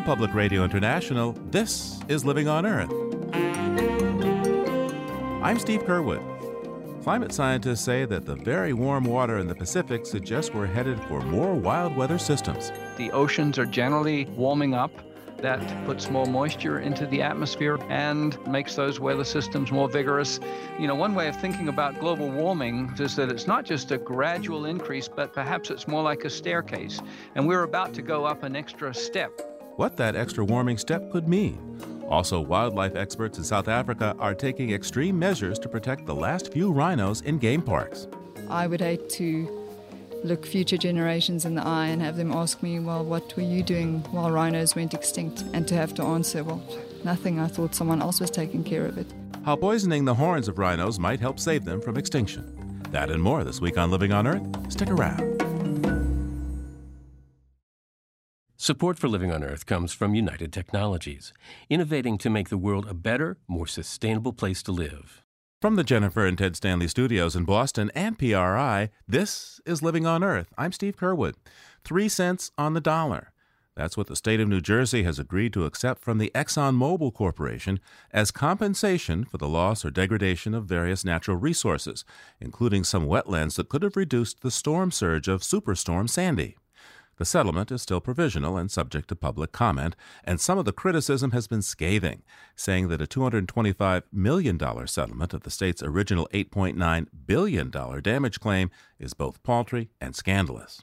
From Public Radio International, this is Living on Earth. I'm Steve Curwood. Climate scientists say that the very warm water in the Pacific suggests we're headed for more wild weather systems. The oceans are generally warming up. That puts more moisture into the atmosphere and makes those weather systems more vigorous. You know, one way of thinking about global warming is that it's not just a gradual increase, but perhaps it's more like a staircase. And we're about to go up an extra step. What that extra warming step could mean. Also, wildlife experts in South Africa are taking extreme measures to protect the last few rhinos in game parks. I would hate to look future generations in the eye and have them ask me, well, what were you doing while rhinos went extinct? And to have to answer, well, nothing. I thought someone else was taking care of it. How poisoning the horns of rhinos might help save them from extinction. That and more this week on Living on Earth. Stick around. Support for Living on Earth comes from United Technologies, innovating to make the world a better, more sustainable place to live. From the Jennifer and Ted Stanley studios in Boston and PRI, this is Living on Earth. I'm Steve Curwood. Three cents on the dollar. That's what the state of New Jersey has agreed to accept from the ExxonMobil Corporation as compensation for the loss or degradation of various natural resources, including some wetlands that could have reduced the storm surge of Superstorm Sandy. The settlement is still provisional and subject to public comment, and some of the criticism has been scathing, saying that a $225 million settlement of the state's original $8.9 billion damage claim is both paltry and scandalous.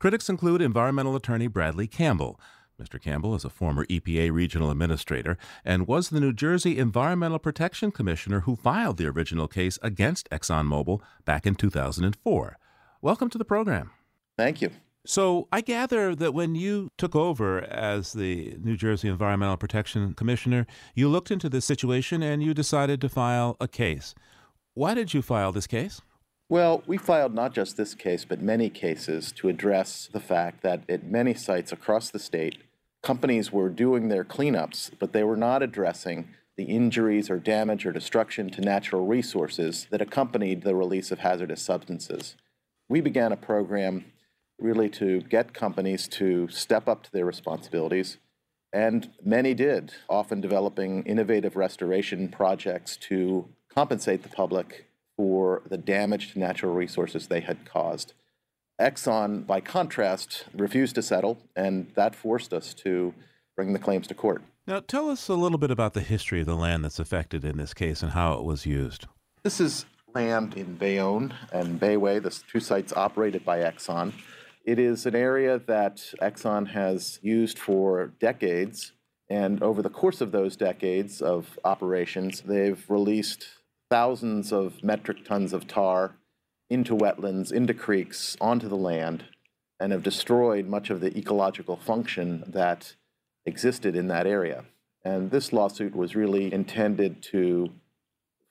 Critics include environmental attorney Bradley Campbell. Mr. Campbell is a former EPA regional administrator and was the New Jersey Environmental Protection Commissioner who filed the original case against ExxonMobil back in 2004. Welcome to the program. Thank you. So I gather that when you took over as the New Jersey Environmental Protection Commissioner, you looked into this situation and you decided to file a case. Why did you file this case? Well, we filed not just this case, but many cases to address the fact that at many sites across the state, companies were doing their cleanups, but they were not addressing the injuries or damage or destruction to natural resources that accompanied the release of hazardous substances. We began a program really to get companies to step up to their responsibilities. And many did, often developing innovative restoration projects to compensate the public for the damage to natural resources they had caused. Exxon, by contrast, refused to settle, and that forced us to bring the claims to court. Now, tell us a little bit about the history of the land that's affected in this case and how it was used. This is land in Bayonne and Bayway, the two sites operated by Exxon. It is an area that Exxon has used for decades. And over the course of those decades of operations, they've released thousands of metric tons of tar into wetlands, into creeks, onto the land, and have destroyed much of the ecological function that existed in that area. And this lawsuit was really intended to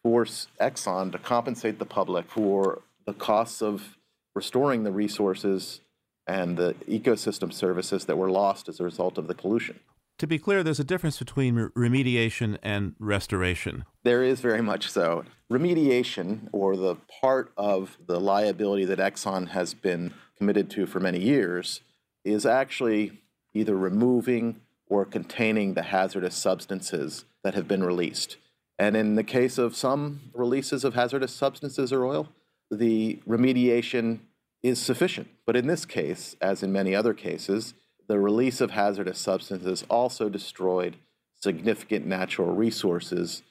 force Exxon to compensate the public for the costs of restoring the resources and the ecosystem services that were lost as a result of the pollution. To be clear, there's a difference between remediation and restoration. There is very much so. Remediation, or the part of the liability that Exxon has been committed to for many years, is actually either removing or containing the hazardous substances that have been released. And in the case of some releases of hazardous substances or oil, the remediation is sufficient. But in this case, as in many other cases, the release of hazardous substances also destroyed significant natural resources,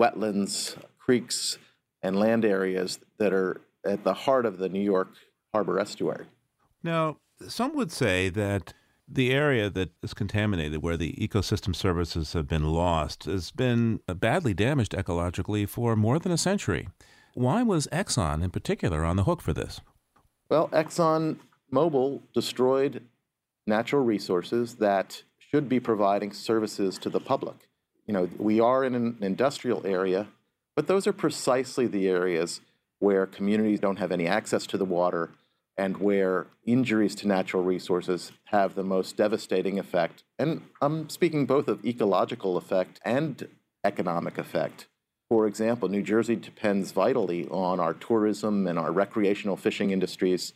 wetlands, creeks, and land areas that are at the heart of the New York Harbor estuary. Now, some would say that the area that is contaminated, where the ecosystem services have been lost, has been badly damaged ecologically for more than a century. Why was Exxon in particular on the hook for this? Well, Exxon Mobil destroyed natural resources that should be providing services to the public. You know, we are in an industrial area, but those are precisely the areas where communities don't have any access to the water and where injuries to natural resources have the most devastating effect. And I'm speaking both of ecological effect and economic effect. For example, New Jersey depends vitally on our tourism and our recreational fishing industries.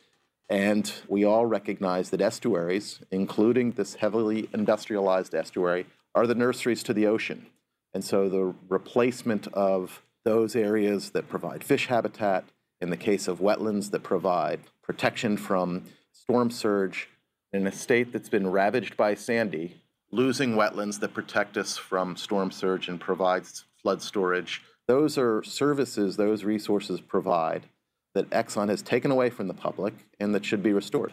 And we all recognize that estuaries, including this heavily industrialized estuary, are the nurseries to the ocean. And so the replacement of those areas that provide fish habitat, in the case of wetlands that provide protection from storm surge, in a state that's been ravaged by Sandy, losing wetlands that protect us from storm surge and provides flood storage. Those are services those resources provide that Exxon has taken away from the public and that should be restored.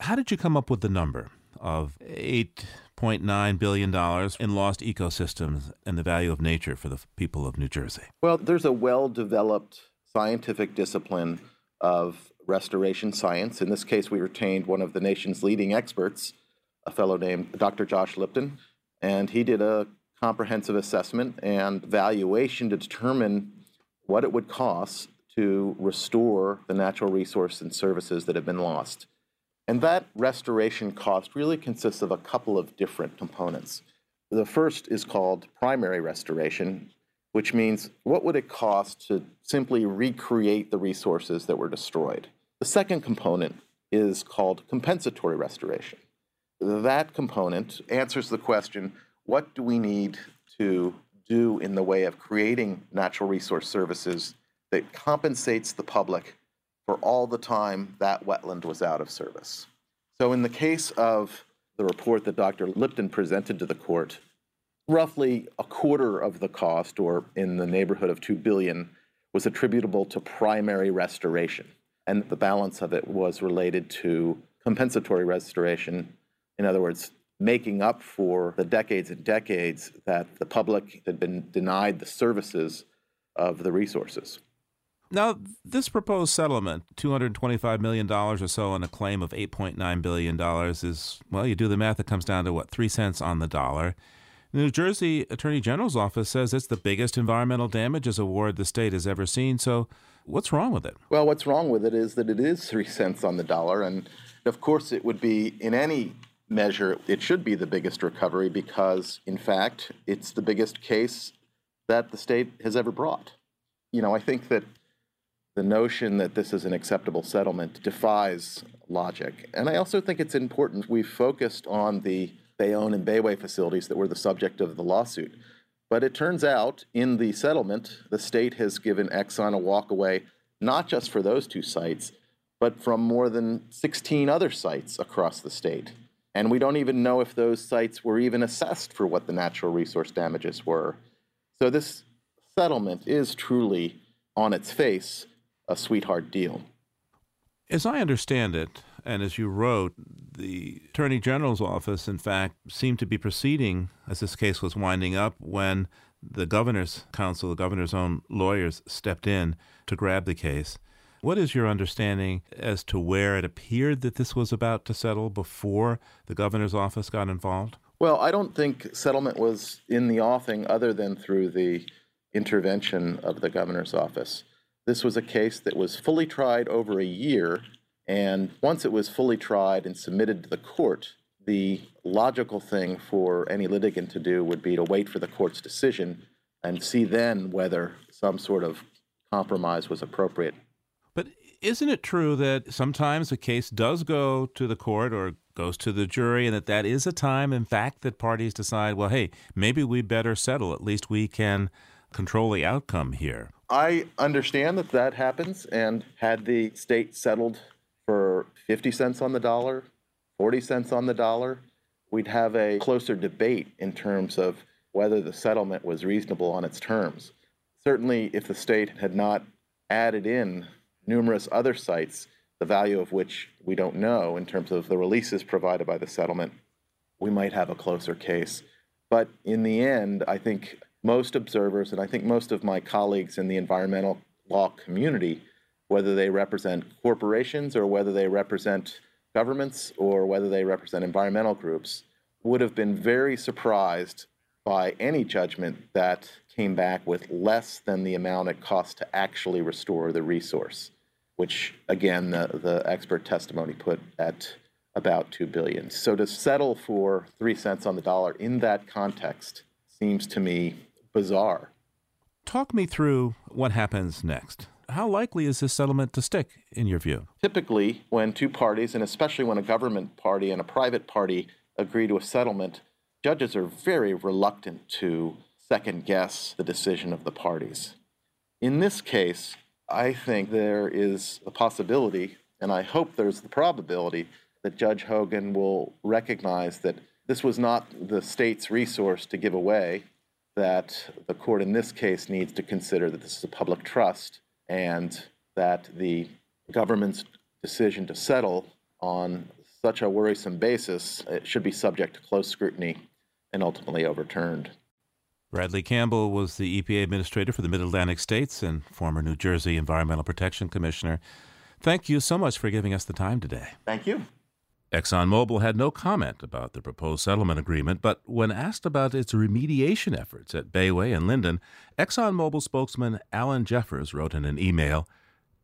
How did you come up with the number of $8.9 billion in lost ecosystems and the value of nature for the people of New Jersey? Well, there's a well developed scientific discipline of restoration science. In this case, we retained one of the nation's leading experts, a fellow named Dr. Josh Lipton, and he did a comprehensive assessment and valuation to determine what it would cost to restore the natural resource and services that have been lost. And that restoration cost really consists of a couple of different components. The first is called primary restoration, which means what would it cost to simply recreate the resources that were destroyed? The second component is called compensatory restoration. That component answers the question what do we need to do in the way of creating natural resource services that compensates the public for all the time that wetland was out of service? So, in the case of the report that Dr. Lipton presented to the court, roughly a quarter of the cost, or in the neighborhood of 2 billion, was attributable to primary restoration. And the balance of it was related to compensatory restoration. In other words, making up for the decades and decades that the public had been denied the services of the resources. Now, this proposed settlement, $225 million or so on a claim of $8.9 billion, is, well, you do the math, it comes down to what, three cents on the dollar. The New Jersey Attorney General's office says it's the biggest environmental damages award the state has ever seen. So, what's wrong with it? Well, what's wrong with it is that it is three cents on the dollar. And of course, it would be in any measure, it should be the biggest recovery because, in fact, it's the biggest case that the state has ever brought. You know, I think that the notion that this is an acceptable settlement defies logic. And I also think it's important we've focused on the Bayonne and Bayway facilities that were the subject of the lawsuit. But it turns out in the settlement, the state has given Exxon a walkaway, not just for those two sites, but from more than 16 other sites across the state. And we don't even know if those sites were even assessed for what the natural resource damages were. So this settlement is truly, on its face, a sweetheart deal. As I understand it, and as you wrote, the Attorney General's office, in fact, seemed to be proceeding as this case was winding up when the governor's counsel, the governor's own lawyers, stepped in to grab the case. What is your understanding as to where it appeared that this was about to settle before the governor's office got involved? Well, I don't think settlement was in the offing other than through the intervention of the governor's office. This was a case that was fully tried over a year and once it was fully tried and submitted to the court, the logical thing for any litigant to do would be to wait for the court's decision and see then whether some sort of compromise was appropriate. Isn't it true that sometimes a case does go to the court or goes to the jury, and that that is a time, in fact, that parties decide, well, hey, maybe we better settle. At least we can control the outcome here. I understand that that happens, and had the state settled for 50 cents on the dollar, 40 cents on the dollar, we'd have a closer debate in terms of whether the settlement was reasonable on its terms. Certainly, if the state had not added in numerous other sites, the value of which we don't know in terms of the releases provided by the settlement, we might have a closer case. But in the end, I think most observers, and I think most of my colleagues in the environmental law community, whether they represent corporations or whether they represent governments or whether they represent environmental groups, would have been very surprised by any judgment that came back with less than the amount it costs to actually restore the resource, which again the, the expert testimony put at about 2 billion. So to settle for 3 cents on the dollar in that context seems to me bizarre. Talk me through what happens next. how likely is this settlement to stick, in your view? Typically, when two parties, and especially when a government party and a private party agree to a settlement, judges are very reluctant to second guess the decision of the parties. In this case, I think there is a possibility, and I hope there's the probability, that Judge Hogan will recognize that this was not the state's resource to give away, that the court in this case needs to consider that this is a public trust and that the government's decision to settle on such a worrisome basis should be subject to close scrutiny and ultimately overturned. Bradley Campbell was the EPA administrator for the Mid Atlantic states and former New Jersey Environmental Protection Commissioner. Thank you so much for giving us the time today. Thank you. ExxonMobil had no comment about the proposed settlement agreement, but when asked about its remediation efforts at Bayway and Linden, ExxonMobil spokesman Alan Jeffers wrote in an email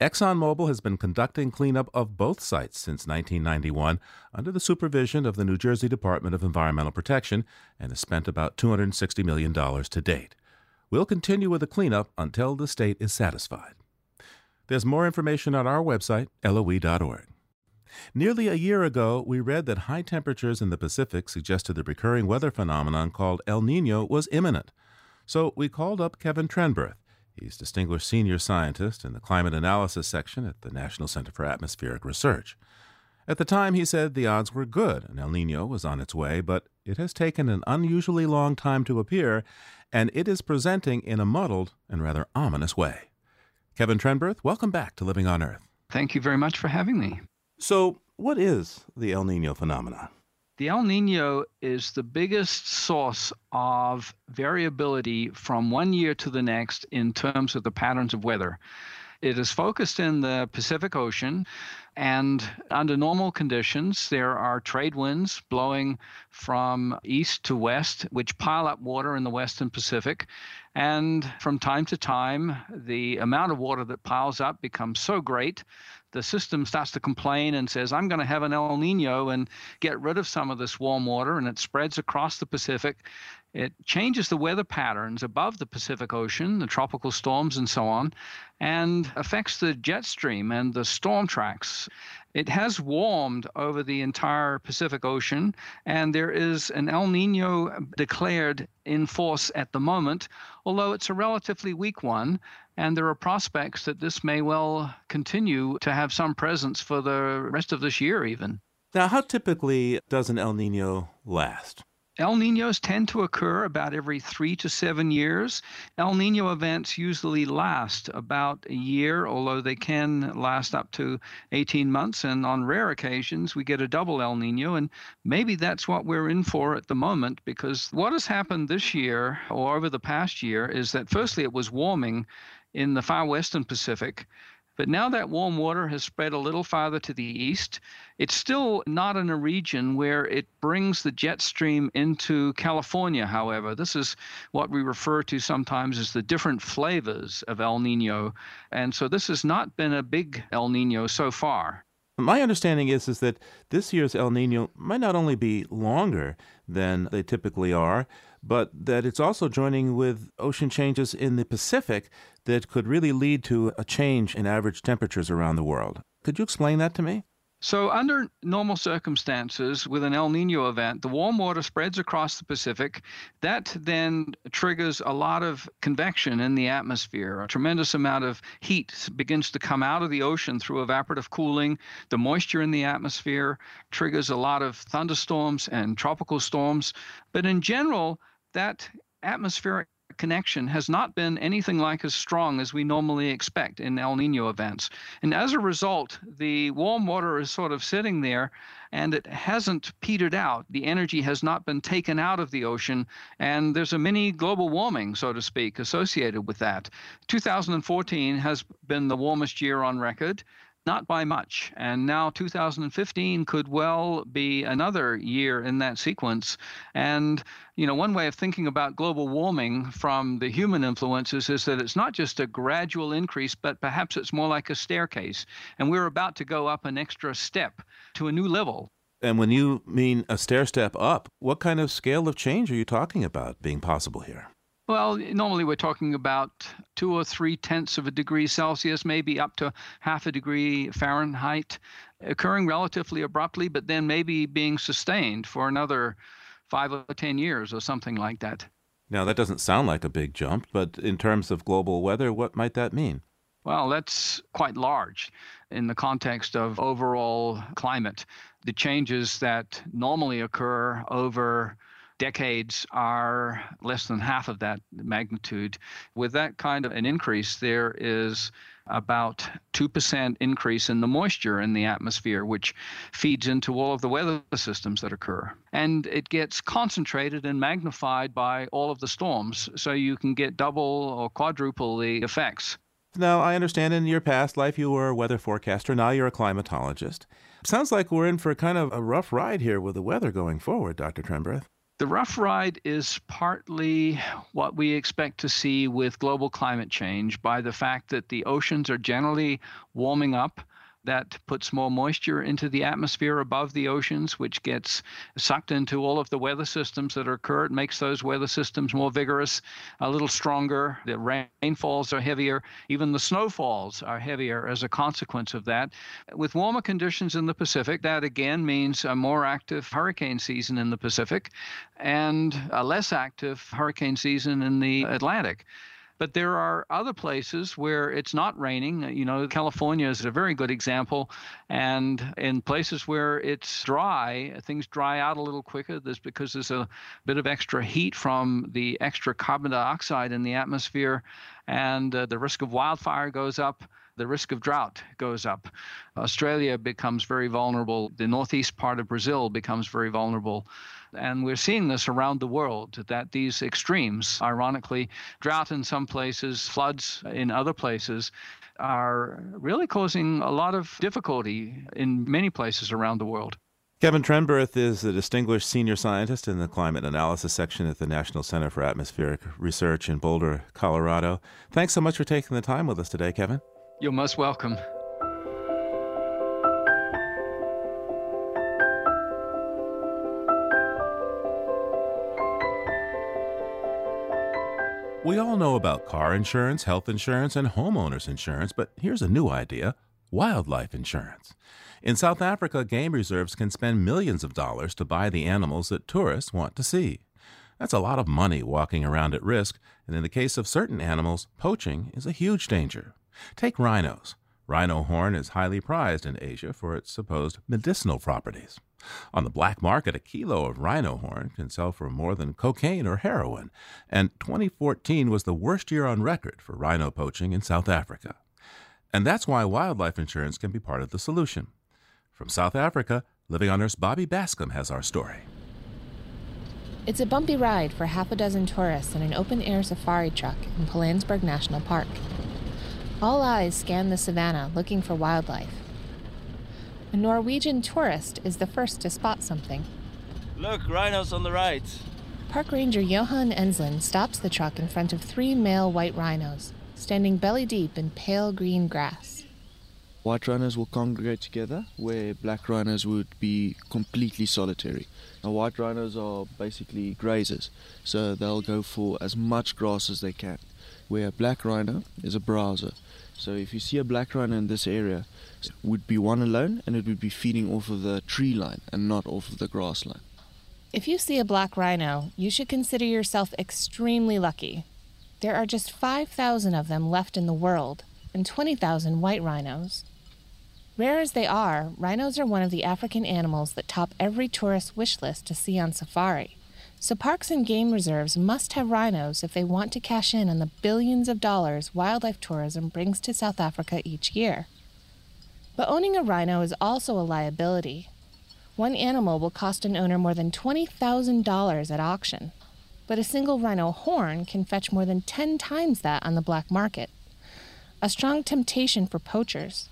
ExxonMobil has been conducting cleanup of both sites since 1991 under the supervision of the New Jersey Department of Environmental Protection and has spent about $260 million to date. We'll continue with the cleanup until the state is satisfied. There's more information on our website, loe.org. Nearly a year ago, we read that high temperatures in the Pacific suggested the recurring weather phenomenon called El Nino was imminent. So we called up Kevin Trenberth. He's Distinguished Senior Scientist in the Climate Analysis Section at the National Center for Atmospheric Research. At the time, he said the odds were good and El Nino was on its way, but it has taken an unusually long time to appear, and it is presenting in a muddled and rather ominous way. Kevin Trenberth, welcome back to Living on Earth. Thank you very much for having me. So, what is the El Nino phenomenon? The El Nino is the biggest source of variability from one year to the next in terms of the patterns of weather. It is focused in the Pacific Ocean, and under normal conditions, there are trade winds blowing from east to west, which pile up water in the western Pacific. And from time to time, the amount of water that piles up becomes so great the system starts to complain and says, I'm going to have an El Nino and get rid of some of this warm water, and it spreads across the Pacific. It changes the weather patterns above the Pacific Ocean, the tropical storms, and so on, and affects the jet stream and the storm tracks. It has warmed over the entire Pacific Ocean, and there is an El Nino declared in force at the moment, although it's a relatively weak one. And there are prospects that this may well continue to have some presence for the rest of this year, even. Now, how typically does an El Nino last? El Ninos tend to occur about every three to seven years. El Nino events usually last about a year, although they can last up to 18 months. And on rare occasions, we get a double El Nino. And maybe that's what we're in for at the moment, because what has happened this year or over the past year is that firstly, it was warming in the far western Pacific. But now that warm water has spread a little farther to the east, it's still not in a region where it brings the jet stream into California, however. This is what we refer to sometimes as the different flavors of El Nino. And so this has not been a big El Nino so far. My understanding is, is that this year's El Nino might not only be longer than they typically are, but that it's also joining with ocean changes in the Pacific that could really lead to a change in average temperatures around the world. Could you explain that to me? So, under normal circumstances, with an El Nino event, the warm water spreads across the Pacific. That then triggers a lot of convection in the atmosphere. A tremendous amount of heat begins to come out of the ocean through evaporative cooling. The moisture in the atmosphere triggers a lot of thunderstorms and tropical storms. But in general, that atmospheric connection has not been anything like as strong as we normally expect in El Nino events. And as a result, the warm water is sort of sitting there and it hasn't petered out. The energy has not been taken out of the ocean, and there's a mini global warming, so to speak, associated with that. 2014 has been the warmest year on record not by much. And now 2015 could well be another year in that sequence. And, you know, one way of thinking about global warming from the human influences is that it's not just a gradual increase, but perhaps it's more like a staircase. And we're about to go up an extra step to a new level. And when you mean a stair step up, what kind of scale of change are you talking about being possible here? Well, normally we're talking about two or three tenths of a degree Celsius, maybe up to half a degree Fahrenheit, occurring relatively abruptly, but then maybe being sustained for another five or 10 years or something like that. Now, that doesn't sound like a big jump, but in terms of global weather, what might that mean? Well, that's quite large in the context of overall climate. The changes that normally occur over decades are less than half of that magnitude. With that kind of an increase, there is about 2% increase in the moisture in the atmosphere, which feeds into all of the weather systems that occur. And it gets concentrated and magnified by all of the storms, so you can get double or quadruple the effects. Now, I understand in your past life you were a weather forecaster. Now you're a climatologist. Sounds like we're in for kind of a rough ride here with the weather going forward, Dr. Trenberth. The rough ride is partly what we expect to see with global climate change by the fact that the oceans are generally warming up that puts more moisture into the atmosphere above the oceans, which gets sucked into all of the weather systems that occur. It makes those weather systems more vigorous, a little stronger. The rainfalls are heavier. Even the snowfalls are heavier as a consequence of that. With warmer conditions in the Pacific, that again means a more active hurricane season in the Pacific and a less active hurricane season in the Atlantic. But there are other places where it's not raining. You know, California is a very good example. And in places where it's dry, things dry out a little quicker. This because there's a bit of extra heat from the extra carbon dioxide in the atmosphere, and uh, the risk of wildfire goes up the risk of drought goes up. Australia becomes very vulnerable. The northeast part of Brazil becomes very vulnerable. And we're seeing this around the world that these extremes, ironically, drought in some places, floods in other places, are really causing a lot of difficulty in many places around the world. Kevin Trenberth is a distinguished senior scientist in the climate analysis section at the National Center for Atmospheric Research in Boulder, Colorado. Thanks so much for taking the time with us today, Kevin. You're most welcome. We all know about car insurance, health insurance, and homeowners insurance, but here's a new idea wildlife insurance. In South Africa, game reserves can spend millions of dollars to buy the animals that tourists want to see. That's a lot of money walking around at risk, and in the case of certain animals, poaching is a huge danger. Take rhinos. Rhino horn is highly prized in Asia for its supposed medicinal properties. On the black market, a kilo of rhino horn can sell for more than cocaine or heroin, and 2014 was the worst year on record for rhino poaching in South Africa. And that's why wildlife insurance can be part of the solution. From South Africa, Living on Earth's Bobby Bascomb has our story. It's a bumpy ride for half a dozen tourists in an open air safari truck in Pilanesberg National Park. All eyes scan the savannah looking for wildlife. A Norwegian tourist is the first to spot something. Look, rhinos on the right. Park Ranger Johan Enslin stops the truck in front of three male white rhinos, standing belly deep in pale green grass. White rhinos will congregate together, where black rhinos would be completely solitary. Now, white rhinos are basically grazers, so they'll go for as much grass as they can, where a black rhino is a browser. So if you see a black rhino in this area, it would be one alone and it would be feeding off of the tree line and not off of the grass line. If you see a black rhino, you should consider yourself extremely lucky. There are just 5,000 of them left in the world and 20,000 white rhinos. Rare as they are, rhinos are one of the African animals that top every tourist wish list to see on safari. So parks and game reserves must have rhinos if they want to cash in on the billions of dollars wildlife tourism brings to South Africa each year. But owning a rhino is also a liability. One animal will cost an owner more than $20,000 at auction, but a single rhino horn can fetch more than 10 times that on the black market. A strong temptation for poachers.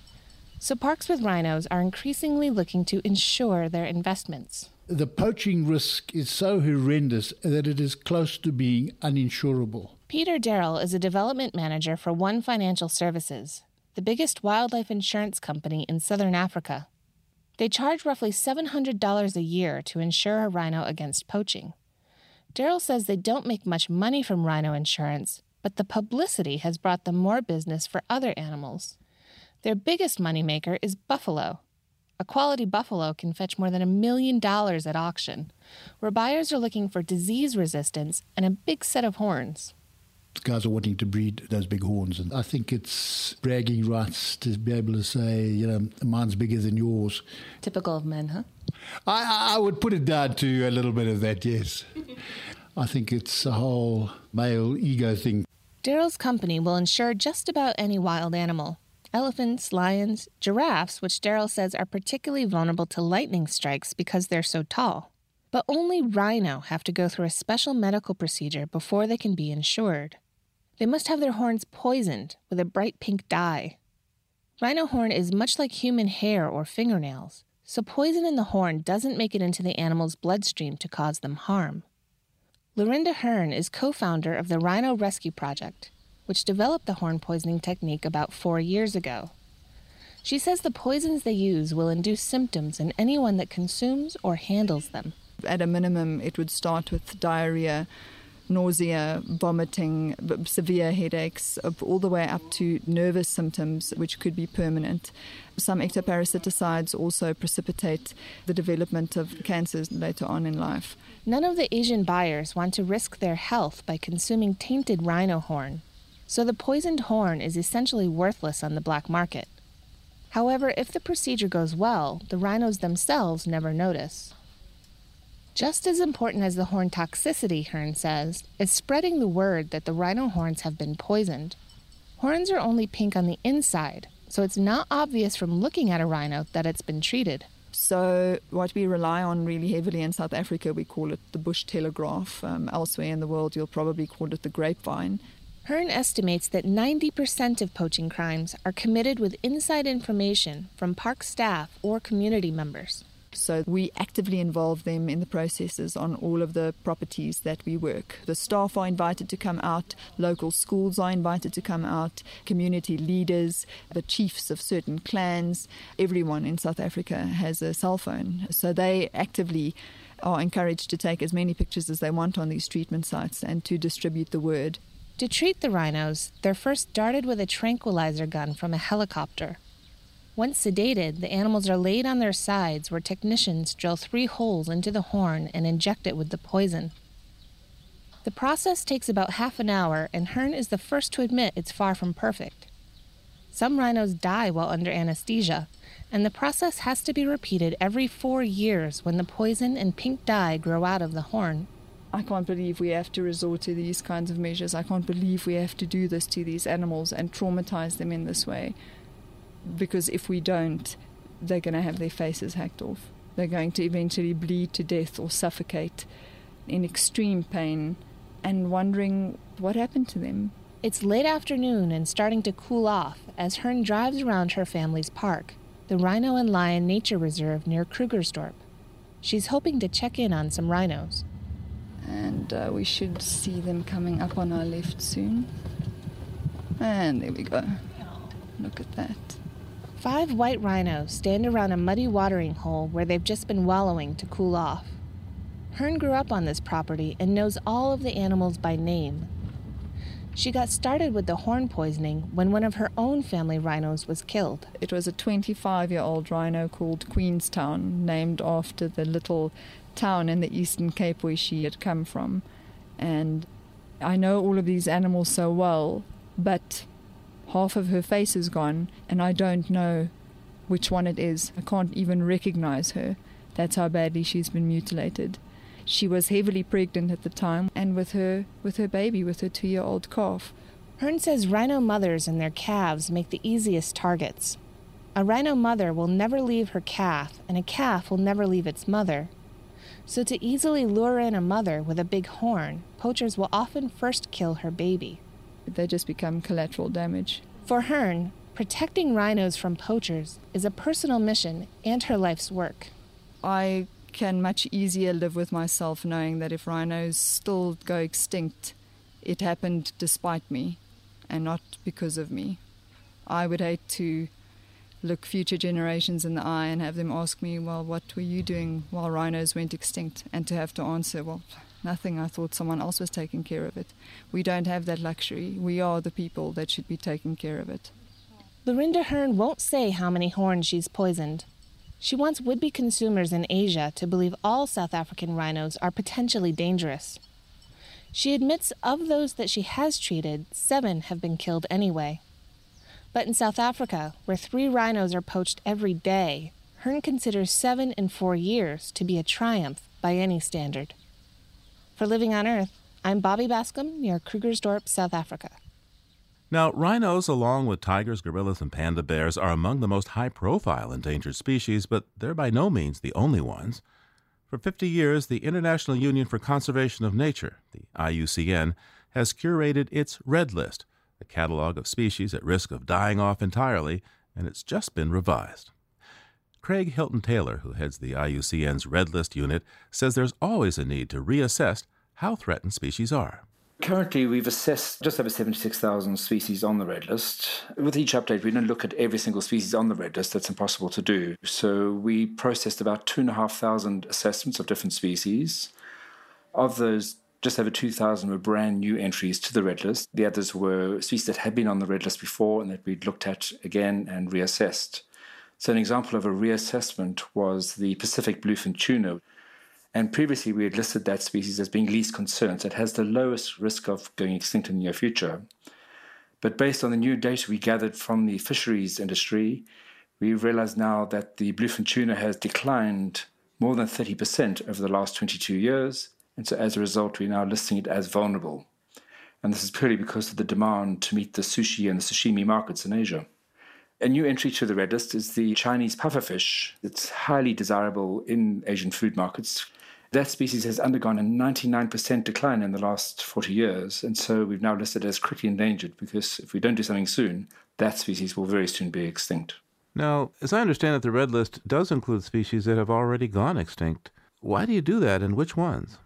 So parks with rhinos are increasingly looking to insure their investments the poaching risk is so horrendous that it is close to being uninsurable. Peter Darrell is a development manager for One Financial Services, the biggest wildlife insurance company in southern Africa. They charge roughly $700 a year to insure a rhino against poaching. Daryl says they don't make much money from rhino insurance, but the publicity has brought them more business for other animals. Their biggest moneymaker is buffalo. A quality buffalo can fetch more than a million dollars at auction, where buyers are looking for disease resistance and a big set of horns. Guys are wanting to breed those big horns, and I think it's bragging rights to be able to say, you know, mine's bigger than yours. Typical of men, huh? I, I would put it down to a little bit of that, yes. I think it's a whole male ego thing. Daryl's company will insure just about any wild animal elephants, lions, giraffes, which Daryl says are particularly vulnerable to lightning strikes because they're so tall. But only rhino have to go through a special medical procedure before they can be insured. They must have their horns poisoned with a bright pink dye. Rhino horn is much like human hair or fingernails, so poison in the horn doesn't make it into the animal's bloodstream to cause them harm. Lorinda Hern is co founder of the Rhino Rescue Project, which developed the horn poisoning technique about four years ago. She says the poisons they use will induce symptoms in anyone that consumes or handles them. At a minimum, it would start with diarrhea, nausea, vomiting, severe headaches, uh, all the way up to nervous symptoms, which could be permanent. Some ectoparasiticides also precipitate the development of cancers later on in life. None of the Asian buyers want to risk their health by consuming tainted rhino horn, so the poisoned horn is essentially worthless on the black market. However, if the procedure goes well, the rhinos themselves never notice. Just as important as the horn toxicity, Hern says, is spreading the word that the rhino horns have been poisoned. Horns are only pink on the inside, so it's not obvious from looking at a rhino that it's been treated. So, what we rely on really heavily in South Africa, we call it the bush telegraph. Um, elsewhere in the world, you'll probably call it the grapevine. Hern estimates that 90% of poaching crimes are committed with inside information from park staff or community members. So we actively involve them in the processes on all of the properties that we work. The staff are invited to come out, local schools are invited to come out, community leaders, the chiefs of certain clans, everyone in South Africa has a cell phone. So they actively are encouraged to take as many pictures as they want on these treatment sites and to distribute the word. To treat the rhinos, they're first darted with a tranquilizer gun from a helicopter. Once sedated, the animals are laid on their sides where technicians drill three holes into the horn and inject it with the poison. The process takes about half an hour, and Hern is the first to admit it's far from perfect. Some rhinos die while under anesthesia, and the process has to be repeated every four years when the poison and pink dye grow out of the horn. I can't believe we have to resort to these kinds of measures. I can't believe we have to do this to these animals and traumatize them in this way because if we don't, they're going to have their faces hacked off. They're going to eventually bleed to death or suffocate in extreme pain and wondering what happened to them. It's late afternoon and starting to cool off as Hern drives around her family's park, the Rhino and Lion Nature Reserve near Krugersdorp. She's hoping to check in on some rhinos. And uh, we should see them coming up on our left soon. And there we go. Look at that. Five white rhinos stand around a muddy watering hole where they've just been wallowing to cool off. Hern grew up on this property and knows all of the animals by name. She got started with the horn poisoning when one of her own family rhinos was killed. It was a 25 year old rhino called Queenstown, named after the little town in the Eastern Cape where she had come from. And I know all of these animals so well, but half of her face is gone, and I don't know which one it is. I can't even recognize her. That's how badly she's been mutilated. She was heavily pregnant at the time, and with her with her baby, with her two-year-old calf. Hern says rhino mothers and their calves make the easiest targets. A rhino mother will never leave her calf, and a calf will never leave its mother. So, to easily lure in a mother with a big horn, poachers will often first kill her baby they just become collateral damage. For Hern, protecting rhinos from poachers is a personal mission and her life's work. I can much easier live with myself knowing that if rhinos still go extinct, it happened despite me and not because of me. I would hate to look future generations in the eye and have them ask me, well, what were you doing while rhinos went extinct? And to have to answer, well, nothing. I thought someone else was taking care of it. We don't have that luxury. We are the people that should be taking care of it. Lorinda Hern won't say how many horns she's poisoned. She wants would be consumers in Asia to believe all South African rhinos are potentially dangerous. She admits of those that she has treated, seven have been killed anyway. But in South Africa, where three rhinos are poached every day, Hern considers seven in four years to be a triumph by any standard. For Living on Earth, I'm Bobby Bascomb near Krugersdorp, South Africa. Now, rhinos, along with tigers, gorillas, and panda bears, are among the most high profile endangered species, but they're by no means the only ones. For 50 years, the International Union for Conservation of Nature, the IUCN, has curated its Red List, a catalog of species at risk of dying off entirely, and it's just been revised. Craig Hilton Taylor, who heads the IUCN's Red List unit, says there's always a need to reassess how threatened species are. Currently, we've assessed just over 76,000 species on the red list. With each update, we don't look at every single species on the red list. That's impossible to do. So we processed about 2,500 assessments of different species. Of those, just over 2,000 were brand new entries to the red list. The others were species that had been on the red list before and that we'd looked at again and reassessed. So, an example of a reassessment was the Pacific bluefin tuna. And previously, we had listed that species as being least concerned, so it has the lowest risk of going extinct in the near future. But based on the new data we gathered from the fisheries industry, we realize now that the bluefin tuna has declined more than 30% over the last 22 years. And so as a result, we're now listing it as vulnerable. And this is purely because of the demand to meet the sushi and the sashimi markets in Asia. A new entry to the red list is the Chinese pufferfish. It's highly desirable in Asian food markets. That species has undergone a 99% decline in the last 40 years, and so we've now listed it as critically endangered because if we don't do something soon, that species will very soon be extinct. Now, as I understand it, the red list does include species that have already gone extinct. Why do you do that, and which ones?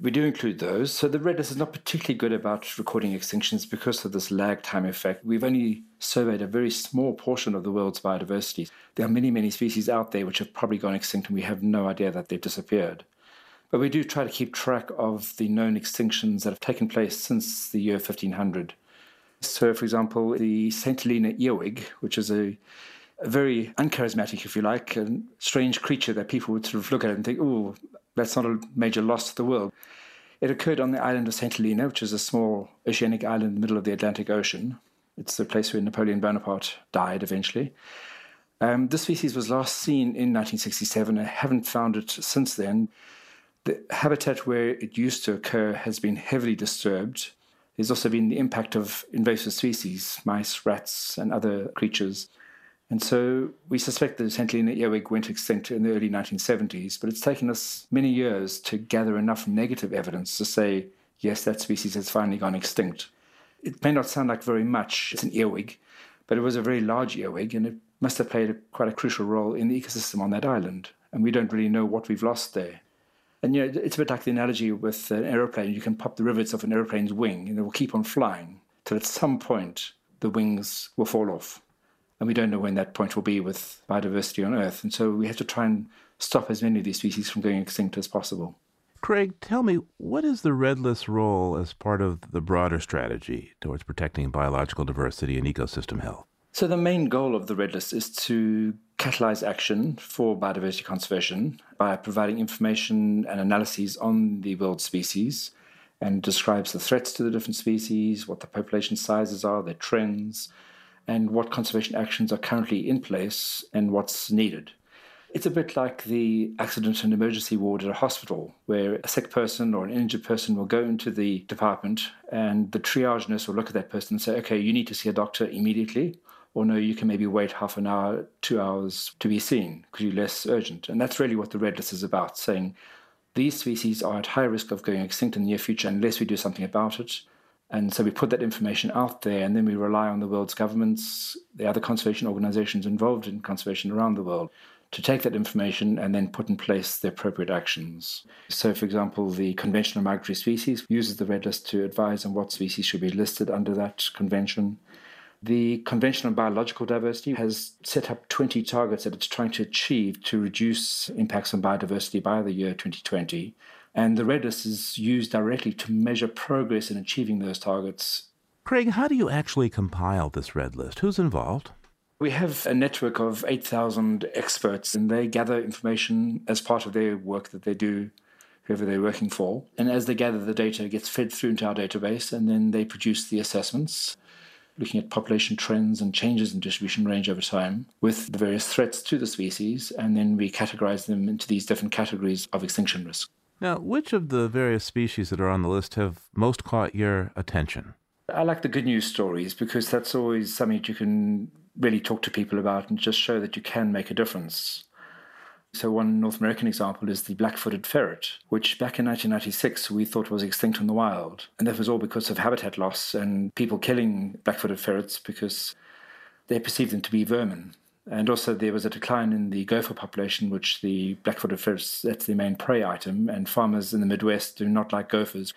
We do include those. So the red list is not particularly good about recording extinctions because of this lag time effect. We've only surveyed a very small portion of the world's biodiversity. There are many, many species out there which have probably gone extinct, and we have no idea that they've disappeared. But we do try to keep track of the known extinctions that have taken place since the year 1500. So, for example, the St. Helena earwig, which is a, a very uncharismatic, if you like, and strange creature that people would sort of look at and think, oh, that's not a major loss to the world. It occurred on the island of St. Helena, which is a small oceanic island in the middle of the Atlantic Ocean. It's the place where Napoleon Bonaparte died eventually. Um, this species was last seen in 1967. I haven't found it since then. The habitat where it used to occur has been heavily disturbed. There's also been the impact of invasive species, mice, rats, and other creatures. And so we suspect that St. Helena earwig went extinct in the early 1970s, but it's taken us many years to gather enough negative evidence to say, yes, that species has finally gone extinct. It may not sound like very much, it's an earwig, but it was a very large earwig, and it must have played a, quite a crucial role in the ecosystem on that island. And we don't really know what we've lost there. And you know, it's a bit like the analogy with an aeroplane. You can pop the rivets off an aeroplane's wing, and it will keep on flying till at some point the wings will fall off. And we don't know when that point will be with biodiversity on Earth. And so we have to try and stop as many of these species from going extinct as possible. Craig, tell me, what is the Red List role as part of the broader strategy towards protecting biological diversity and ecosystem health? So, the main goal of the Red List is to catalyze action for biodiversity conservation by providing information and analyses on the world species and describes the threats to the different species, what the population sizes are, their trends, and what conservation actions are currently in place and what's needed. It's a bit like the accident and emergency ward at a hospital, where a sick person or an injured person will go into the department and the triage nurse will look at that person and say, okay, you need to see a doctor immediately or no, you can maybe wait half an hour, two hours to be seen because you're less urgent. And that's really what the Red List is about, saying these species are at high risk of going extinct in the near future unless we do something about it. And so we put that information out there, and then we rely on the world's governments, the other conservation organizations involved in conservation around the world, to take that information and then put in place the appropriate actions. So, for example, the Convention on Migratory Species uses the Red List to advise on what species should be listed under that convention. The Convention on Biological Diversity has set up 20 targets that it's trying to achieve to reduce impacts on biodiversity by the year 2020. And the red list is used directly to measure progress in achieving those targets. Craig, how do you actually compile this red list? Who's involved? We have a network of 8,000 experts, and they gather information as part of their work that they do, whoever they're working for. And as they gather the data, it gets fed through into our database, and then they produce the assessments, looking at population trends and changes in distribution range over time with the various threats to the species, and then we categorize them into these different categories of extinction risk. Now, which of the various species that are on the list have most caught your attention? I like the good news stories because that's always something you can really talk to people about and just show that you can make a difference. So, one North American example is the black footed ferret, which back in 1996 we thought was extinct in the wild. And that was all because of habitat loss and people killing black footed ferrets because they perceived them to be vermin. And also, there was a decline in the gopher population, which the black footed ferrets, that's their main prey item, and farmers in the Midwest do not like gophers.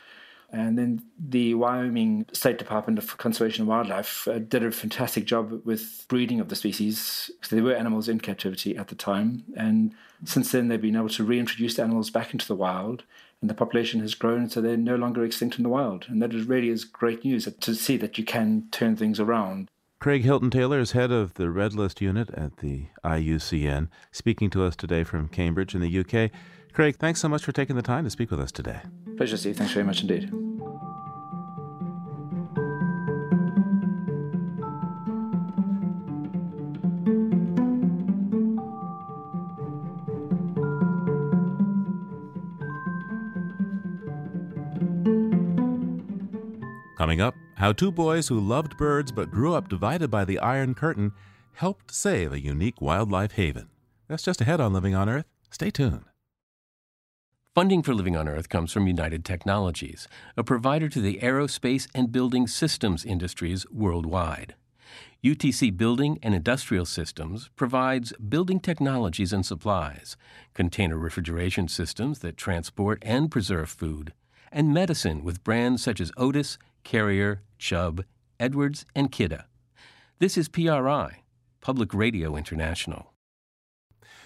And then the Wyoming State Department of Conservation and Wildlife uh, did a fantastic job with breeding of the species. So there were animals in captivity at the time. And since then, they've been able to reintroduce the animals back into the wild. And the population has grown, so they're no longer extinct in the wild. And that is really is great news to see that you can turn things around. Craig Hilton Taylor is head of the Red List unit at the IUCN, speaking to us today from Cambridge in the UK. Craig, thanks so much for taking the time to speak with us today. Pleasure, Steve. Thanks very much indeed. Coming up, how two boys who loved birds but grew up divided by the Iron Curtain helped save a unique wildlife haven. That's just ahead on Living on Earth. Stay tuned. Funding for Living on Earth comes from United Technologies, a provider to the aerospace and building systems industries worldwide. UTC Building and Industrial Systems provides building technologies and supplies, container refrigeration systems that transport and preserve food, and medicine with brands such as Otis, Carrier, Chubb, Edwards, and Kidde. This is PRI, Public Radio International.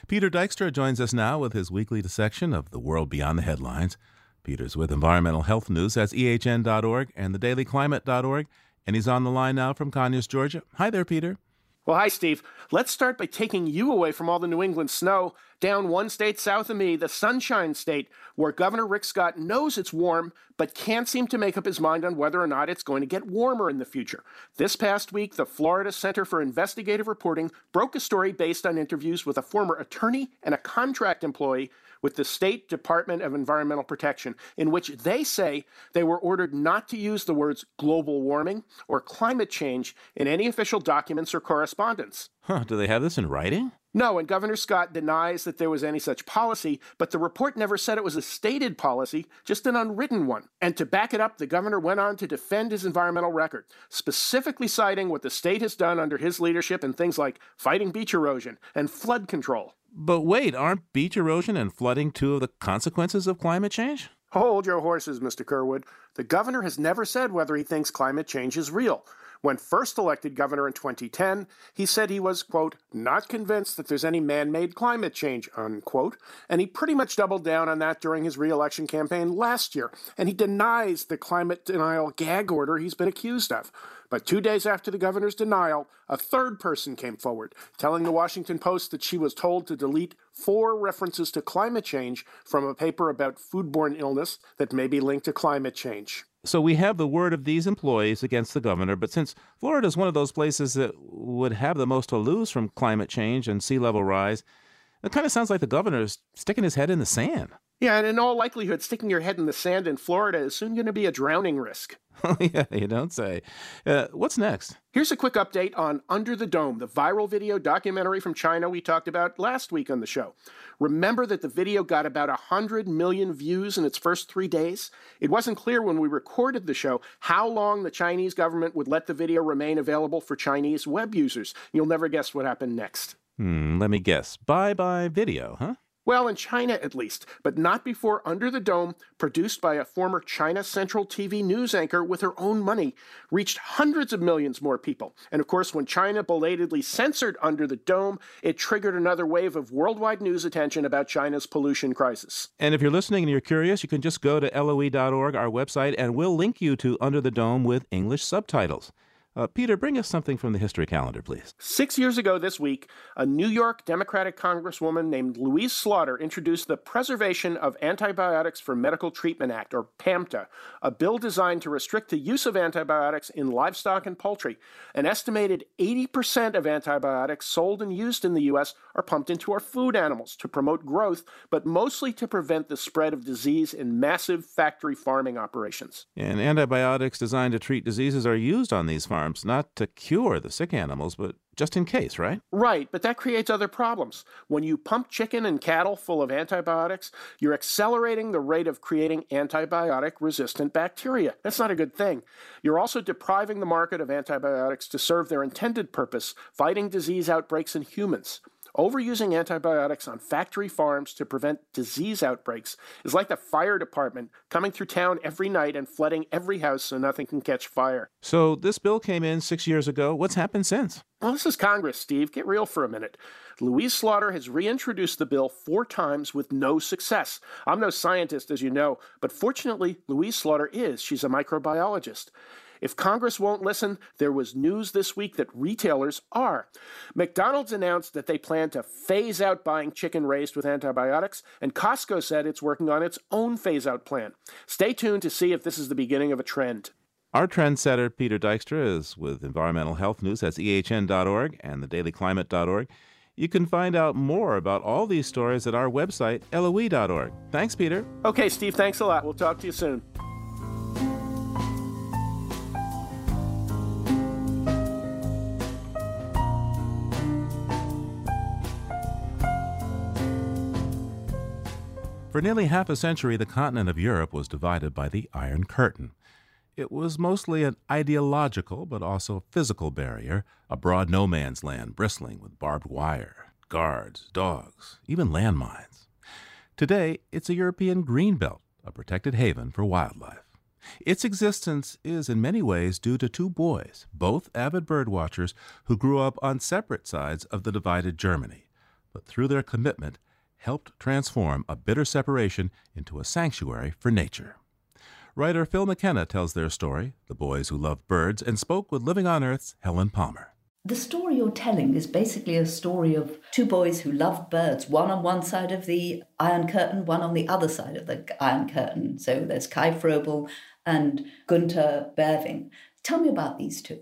Peter Dykstra joins us now with his weekly dissection of the world beyond the headlines. Peter's with environmental health news at ehn.org and thedailyclimate.org, and he's on the line now from Conyers, Georgia. Hi there, Peter. Well, hi, Steve. Let's start by taking you away from all the New England snow down one state south of me, the Sunshine State, where Governor Rick Scott knows it's warm, but can't seem to make up his mind on whether or not it's going to get warmer in the future. This past week, the Florida Center for Investigative Reporting broke a story based on interviews with a former attorney and a contract employee with the State Department of Environmental Protection, in which they say they were ordered not to use the words global warming or climate change in any official documents or correspondence. Huh, do they have this in writing? No, and Governor Scott denies that there was any such policy, but the report never said it was a stated policy, just an unwritten one. And to back it up, the governor went on to defend his environmental record, specifically citing what the state has done under his leadership in things like fighting beach erosion and flood control. But wait, aren't beach erosion and flooding two of the consequences of climate change? Hold your horses, Mr. Curwood. The governor has never said whether he thinks climate change is real. When first elected governor in 2010, he said he was, quote, not convinced that there's any man made climate change, unquote. And he pretty much doubled down on that during his reelection campaign last year. And he denies the climate denial gag order he's been accused of. But two days after the governor's denial, a third person came forward, telling the Washington Post that she was told to delete four references to climate change from a paper about foodborne illness that may be linked to climate change. So we have the word of these employees against the governor, but since Florida is one of those places that would have the most to lose from climate change and sea level rise, it kind of sounds like the governor is sticking his head in the sand. Yeah, and in all likelihood, sticking your head in the sand in Florida is soon going to be a drowning risk. Oh, yeah, you don't say. Uh, what's next? Here's a quick update on Under the Dome, the viral video documentary from China we talked about last week on the show. Remember that the video got about 100 million views in its first three days? It wasn't clear when we recorded the show how long the Chinese government would let the video remain available for Chinese web users. You'll never guess what happened next. Hmm, let me guess. Bye bye video, huh? Well, in China at least, but not before Under the Dome, produced by a former China Central TV news anchor with her own money, reached hundreds of millions more people. And of course, when China belatedly censored Under the Dome, it triggered another wave of worldwide news attention about China's pollution crisis. And if you're listening and you're curious, you can just go to loe.org, our website, and we'll link you to Under the Dome with English subtitles. Uh, Peter, bring us something from the history calendar, please. Six years ago this week, a New York Democratic Congresswoman named Louise Slaughter introduced the Preservation of Antibiotics for Medical Treatment Act, or PAMTA, a bill designed to restrict the use of antibiotics in livestock and poultry. An estimated 80% of antibiotics sold and used in the U.S. are pumped into our food animals to promote growth, but mostly to prevent the spread of disease in massive factory farming operations. And antibiotics designed to treat diseases are used on these farms farms, not to cure the sick animals, but just in case, right? Right, but that creates other problems. When you pump chicken and cattle full of antibiotics, you're accelerating the rate of creating antibiotic resistant bacteria. That's not a good thing. You're also depriving the market of antibiotics to serve their intended purpose, fighting disease outbreaks in humans. Overusing antibiotics on factory farms to prevent disease outbreaks is like the fire department coming through town every night and flooding every house so nothing can catch fire. So, this bill came in six years ago. What's happened since? Well, this is Congress, Steve. Get real for a minute. Louise Slaughter has reintroduced the bill four times with no success. I'm no scientist, as you know, but fortunately, Louise Slaughter is. She's a microbiologist. If Congress won't listen, there was news this week that retailers are. McDonald's announced that they plan to phase out buying chicken raised with antibiotics, and Costco said it's working on its own phase out plan. Stay tuned to see if this is the beginning of a trend. Our trendsetter, Peter Dykstra, is with environmental health news. That's ehn.org and theDailyClimate.org. You can find out more about all these stories at our website, loe.org. Thanks, Peter. Okay, Steve, thanks a lot. We'll talk to you soon. For nearly half a century, the continent of Europe was divided by the Iron Curtain. It was mostly an ideological but also physical barrier, a broad no man's land bristling with barbed wire, guards, dogs, even landmines. Today, it's a European green belt, a protected haven for wildlife. Its existence is in many ways due to two boys, both avid birdwatchers, who grew up on separate sides of the divided Germany. But through their commitment, helped transform a bitter separation into a sanctuary for nature. Writer Phil McKenna tells their story, The Boys Who Love Birds, and spoke with Living on Earth's Helen Palmer. The story you're telling is basically a story of two boys who love birds, one on one side of the Iron Curtain, one on the other side of the Iron Curtain. So there's Kai Frobel and Gunther Berving. Tell me about these two.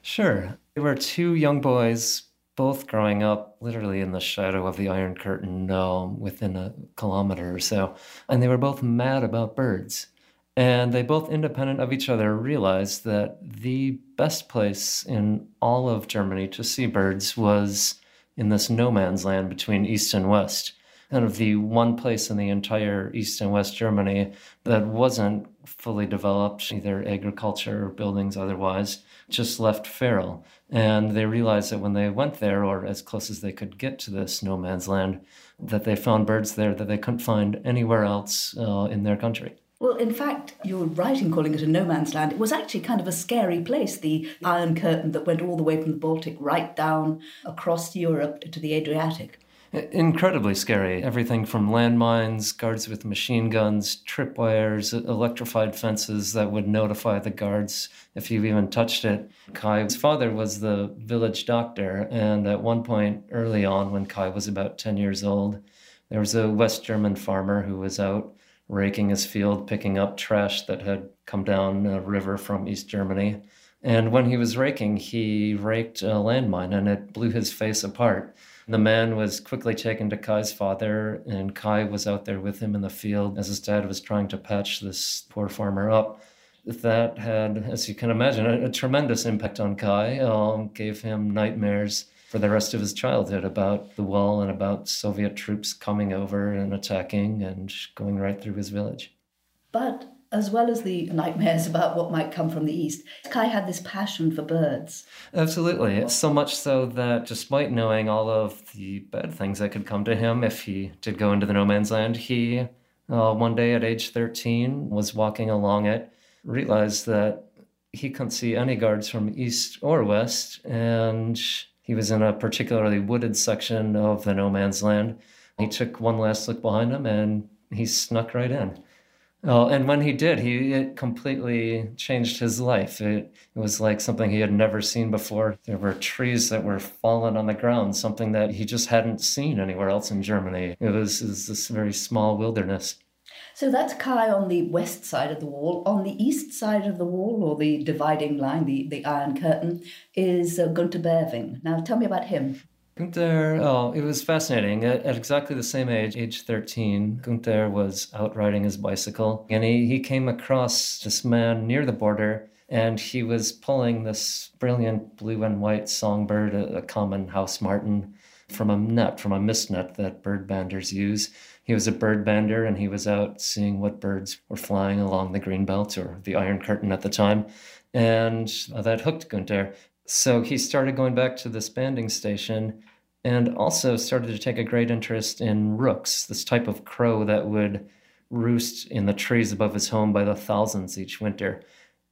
Sure. They were two young boys both growing up literally in the shadow of the Iron Curtain um, within a kilometer or so. And they were both mad about birds. And they both, independent of each other, realized that the best place in all of Germany to see birds was in this no man's land between East and West. Kind of the one place in the entire East and West Germany that wasn't fully developed, either agriculture or buildings otherwise, just left feral. And they realized that when they went there, or as close as they could get to this no man's land, that they found birds there that they couldn't find anywhere else uh, in their country. Well, in fact, you're right in calling it a no man's land. It was actually kind of a scary place, the Iron Curtain that went all the way from the Baltic right down across Europe to the Adriatic. Incredibly scary. Everything from landmines, guards with machine guns, tripwires, electrified fences that would notify the guards if you even touched it. Kai's father was the village doctor, and at one point early on, when Kai was about 10 years old, there was a West German farmer who was out raking his field, picking up trash that had come down a river from East Germany. And when he was raking, he raked a landmine and it blew his face apart. The man was quickly taken to Kai's father, and Kai was out there with him in the field as his dad was trying to patch this poor farmer up. That had, as you can imagine, a, a tremendous impact on Kai, um, gave him nightmares for the rest of his childhood about the wall and about Soviet troops coming over and attacking and going right through his village. But as well as the nightmares about what might come from the east, Kai had this passion for birds. Absolutely. So much so that despite knowing all of the bad things that could come to him if he did go into the no man's land, he, uh, one day at age 13, was walking along it, realized that he couldn't see any guards from east or west, and he was in a particularly wooded section of the no man's land. He took one last look behind him and he snuck right in. Oh, and when he did, he it completely changed his life. It, it was like something he had never seen before. There were trees that were fallen on the ground, something that he just hadn't seen anywhere else in Germany. It was, it was this very small wilderness. So that's Kai on the west side of the wall. On the east side of the wall, or the dividing line, the, the Iron Curtain, is uh, Gunther Berwing. Now tell me about him. Gunther, oh, it was fascinating. At, at, exactly the same age, age 13, Gunther was out riding his bicycle and he, he came across this man near the border and he was pulling this brilliant blue and white songbird, a, a common house martin, from a net, from a mist net that bird banders use. He was a bird bander and he was out seeing what birds were flying along the green belt or the Iron Curtain at the time. And that hooked Gunther. So he started going back to this banding station and also started to take a great interest in rooks, this type of crow that would roost in the trees above his home by the thousands each winter.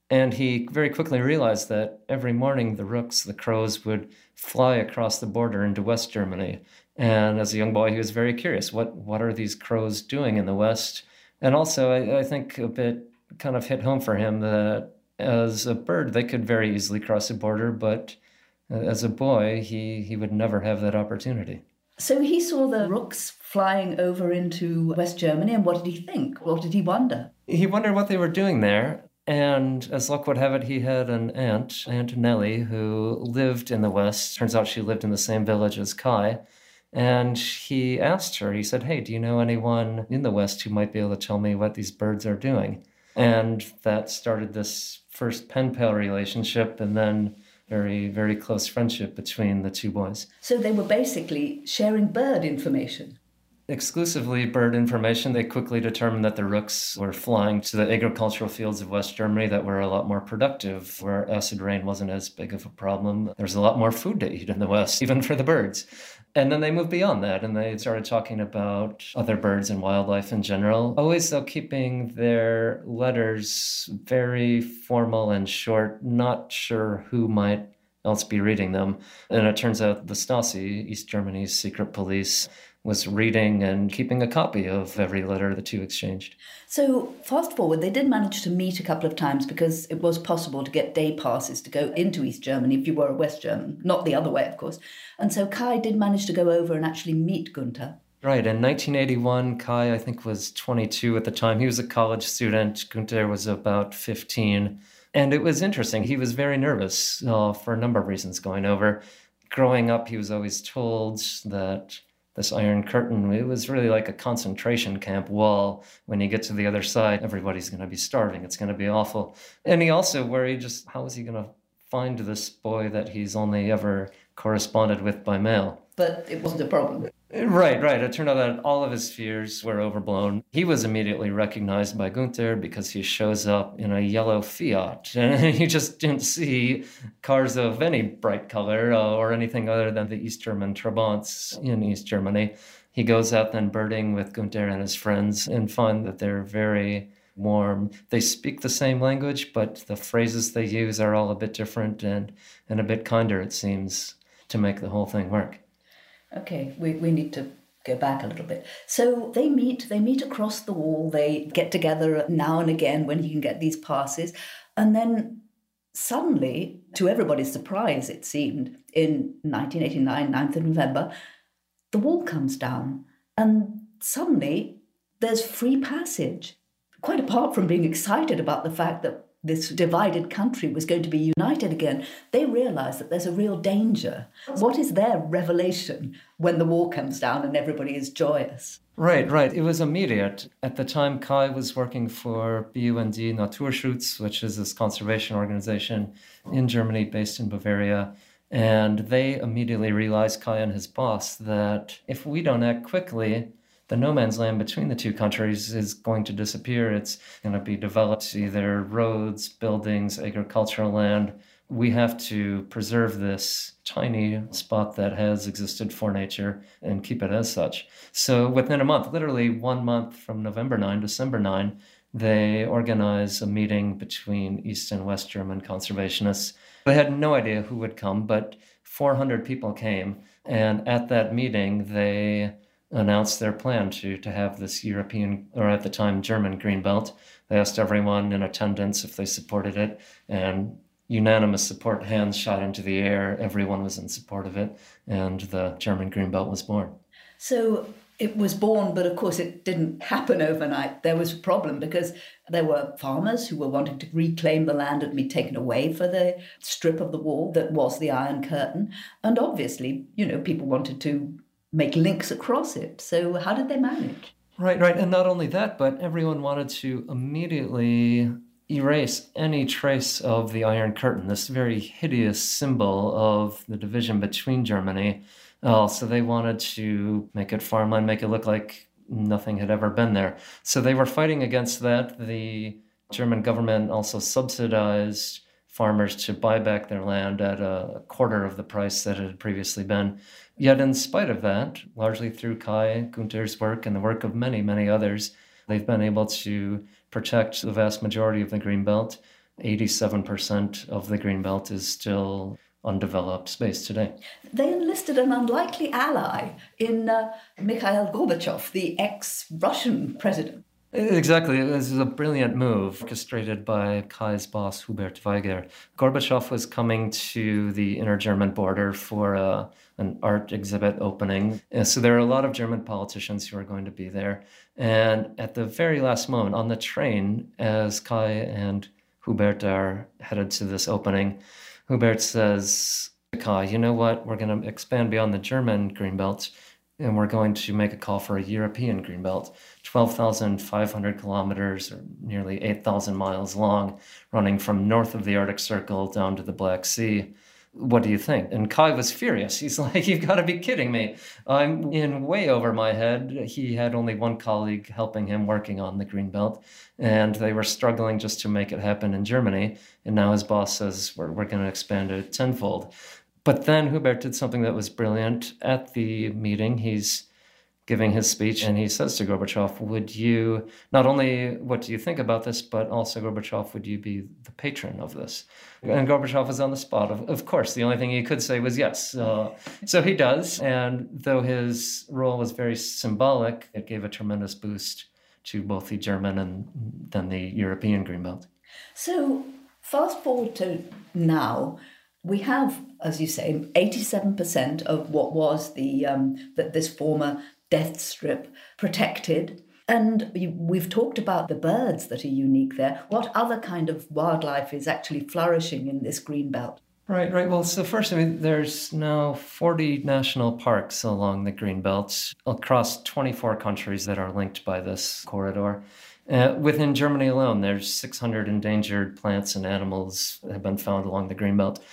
And he very quickly realized that every morning the rooks, the crows, would fly across the border into West Germany. And as a young boy, he was very curious what, what are these crows doing in the West? And also, I, I think a bit kind of hit home for him that as a bird, they could very easily cross a border, but uh, as a boy, he, he would never have that opportunity. So he saw the rooks flying over into West Germany, and what did he think? What did he wonder? He wondered what they were doing there. And as luck would have it, he had an aunt, Aunt Nellie, who lived in the West. Turns out she lived in the same village as Kai. And he asked her, he said, Hey, do you know anyone in the West who might be able to tell me what these birds are doing? And that started this first pen pal relationship and then very, very close friendship between the two boys. So they were basically sharing bird information. Exclusively bird information, they quickly determined that the rooks were flying to the agricultural fields of West Germany that were a lot more productive, where acid rain wasn't as big of a problem. There's a lot more food to eat in the West, even for the birds. And then they moved beyond that and they started talking about other birds and wildlife in general. Always, though, keeping their letters very formal and short, not sure who might else be reading them. And it turns out the Stasi, East Germany's secret police, was reading and keeping a copy of every letter the two exchanged. So, fast forward, they did manage to meet a couple of times because it was possible to get day passes to go into East Germany if you were a West German, not the other way, of course. And so Kai did manage to go over and actually meet Gunther. Right. In 1981, Kai, I think, was 22 at the time. He was a college student. Gunther was about 15. And it was interesting. He was very nervous uh, for a number of reasons going over. Growing up, he was always told that this Iron Curtain, it was really like a concentration camp wall. When you get to the other side, everybody's going to be starving. It's going to be awful. And he also worried just how is he going to find this boy that he's only ever corresponded with by mail? But it wasn't a problem. Right, right. It turned out that all of his fears were overblown. He was immediately recognized by Gunther because he shows up in a yellow Fiat. And he just didn't see cars of any bright color uh, or anything other than the East German Trabants in East Germany. He goes out then birding with Gunther and his friends and find that they're very warm. They speak the same language, but the phrases they use are all a bit different and, and a bit kinder, it seems, to make the whole thing work. Okay, we, we need to go back a little bit. So they meet, they meet across the wall, they get together now and again when he can get these passes. And then suddenly, to everybody's surprise, it seemed, in 1989, 9th of November, the wall comes down. And suddenly there's free passage. Quite apart from being excited about the fact that this divided country was going to be united again, they realize that there's a real danger. What is their revelation when the wall comes down and everybody is joyous? Right, right. It was immediate. At the time, Kai was working for BUND Naturschutz, which is this conservation organization in Germany based in Bavaria. And they immediately realized, Kai and his boss, that if we don't act quickly, the no man's land between the two countries is going to disappear. It's going to be developed either roads, buildings, agricultural land. We have to preserve this tiny spot that has existed for nature and keep it as such. So within a month, literally one month from November 9, December 9, they organize a meeting between East and West German conservationists. They had no idea who would come, but 400 people came. And at that meeting, they announced their plan to, to have this European, or at the time, German green belt. They asked everyone in attendance if they supported it, and unanimous support, hands shot into the air. Everyone was in support of it, and the German green belt was born. So it was born, but of course it didn't happen overnight. There was a problem because there were farmers who were wanting to reclaim the land and be taken away for the strip of the wall that was the Iron Curtain. And obviously, you know, people wanted to make links across it. So, how did they manage? Right, right. And not only that, but everyone wanted to immediately erase any trace of the Iron Curtain, this very hideous symbol of the division between Germany. Uh, so they wanted to make it farmland, make it look like nothing had ever been there. So they were fighting against that. The German government also subsidized farmers to buy back their land at a quarter of the price that it had previously been. Yet, in spite of that, largely through Kai Gunther's work and the work of many, many others, they've been able to protect the vast majority of the Greenbelt. 87% of the Greenbelt is still undeveloped space today. They enlisted an unlikely ally in uh, Mikhail Gorbachev, the ex Russian president. Exactly. This is a brilliant move orchestrated by Kai's boss, Hubert Weiger. Gorbachev was coming to the inner German border for uh, an art exhibit opening. And so there are a lot of German politicians who are going to be there. And at the very last moment on the train, as Kai and Hubert are headed to this opening, Hubert says, Kai, you know what? We're going to expand beyond the German Greenbelt and we're going to make a call for a European greenbelt, 12,500 kilometers or nearly 8,000 miles long, running from north of the Arctic Circle down to the Black Sea. What do you think? And Kai was furious. He's like, You've got to be kidding me. I'm in way over my head. He had only one colleague helping him working on the Greenbelt, and they were struggling just to make it happen in Germany. And now his boss says, We're, we're going to expand it tenfold. But then Hubert did something that was brilliant. At the meeting, he's giving his speech and he says to Gorbachev, Would you, not only what do you think about this, but also, Gorbachev, would you be the patron of this? And Gorbachev was on the spot. Of, of course, the only thing he could say was yes. Uh, so he does. And though his role was very symbolic, it gave a tremendous boost to both the German and then the European Greenbelt. So, fast forward to now we have, as you say, 87% of what was the um, that this former death strip protected. And we've talked about the birds that are unique there. What other kind of wildlife is actually flourishing in this green belt? Right, right. Well, so first, I mean, there's now 40 national parks along the green belt across 24 countries that are linked by this corridor. Uh, within Germany alone, there's 600 endangered plants and animals that have been found along the green belt.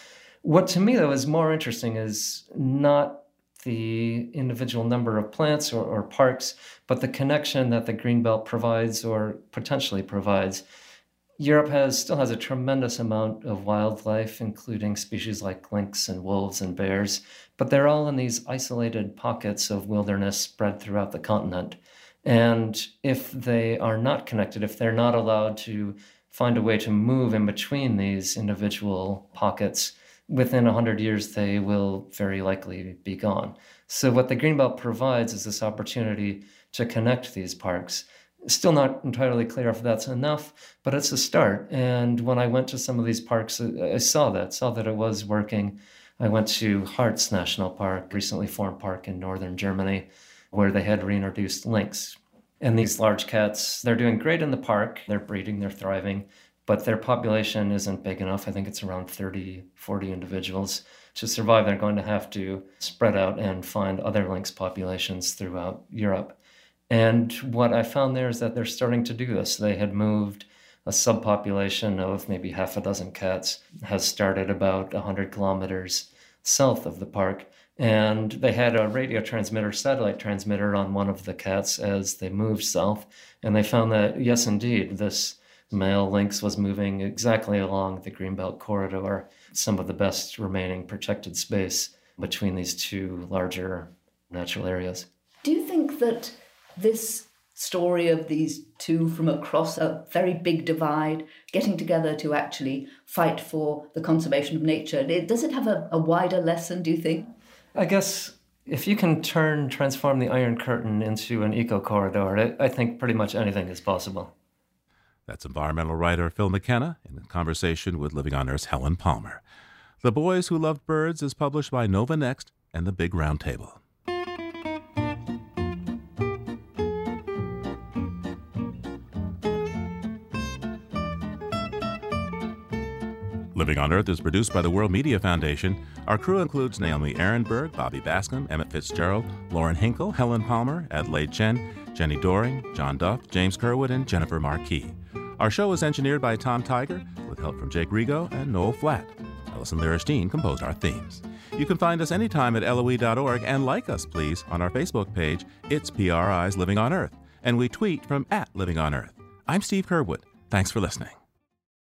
What to me, though, is more interesting is not the individual number of plants or, or parks, but the connection that the green belt provides or potentially provides. Europe has still has a tremendous amount of wildlife, including species like lynx and wolves and bears, but they're all in these isolated pockets of wilderness spread throughout the continent. And if they are not connected, if they're not allowed to find a way to move in between these individual pockets, within 100 years, they will very likely be gone. So, what the Greenbelt provides is this opportunity to connect these parks. Still not entirely clear if that's enough, but it's a start. And when I went to some of these parks, I saw that, saw that it was working. I went to Harz National Park, recently formed park in northern Germany, where they had reintroduced lynx. And these large cats, they're doing great in the park. They're breeding, they're thriving but their population isn't big enough. I think it's around 30, 40 individuals. To survive, they're going to have to spread out and find other lynx populations throughout Europe. And what I found there is that they're starting to do this. They had moved a subpopulation of maybe half a dozen cats, has started about 100 kilometers south of the park. And they had a radio transmitter, satellite transmitter on one of the cats as they moved south. And they found that, yes, indeed, this male lynx was moving exactly along the Greenbelt corridor, some of the best remaining protected space between these two larger natural areas. Do you think that this story of these two from across a very big divide getting together to actually fight for the conservation of nature, does it have a, a wider lesson, do you think? I guess if you can turn, transform the Iron Curtain into an eco corridor, I think pretty much anything is possible. That's environmental writer Phil McKenna in conversation with Living on Earth's Helen Palmer. The Boys Who Loved Birds is published by Nova Next and the Big Round Table. Living on Earth is produced by the World Media Foundation. Our crew includes Naomi Arenberg, Bobby Bascomb, Emmett Fitzgerald, Lauren Hinkle, Helen Palmer, Adelaide Chen, Jenny Doring, John Duff, James Curwood, and Jennifer Marquis. Our show is engineered by Tom Tiger with help from Jake Rigo and Noel Flatt. Ellison Liristein composed our themes. You can find us anytime at loe.org and like us, please, on our Facebook page, It's PRI's Living on Earth, and we tweet from at Living on Earth. I'm Steve Curwood. Thanks for listening.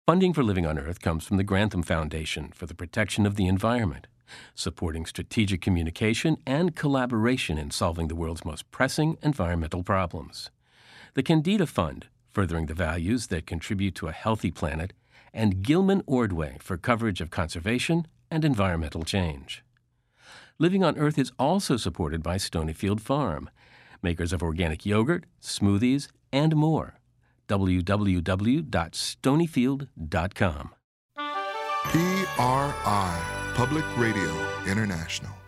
Funding for Living on Earth comes from the Grantham Foundation for the Protection of the Environment, supporting strategic communication and collaboration in solving the world's most pressing environmental problems. The Kendeda Fund furthering the values that contribute to a healthy planet, and Gilman Ordway for coverage of conservation and environmental change. Living on Earth is also supported by Stonyfield Farm, makers of organic yogurt, smoothies, and more. www.stonyfield.com. PRI, Public Radio International.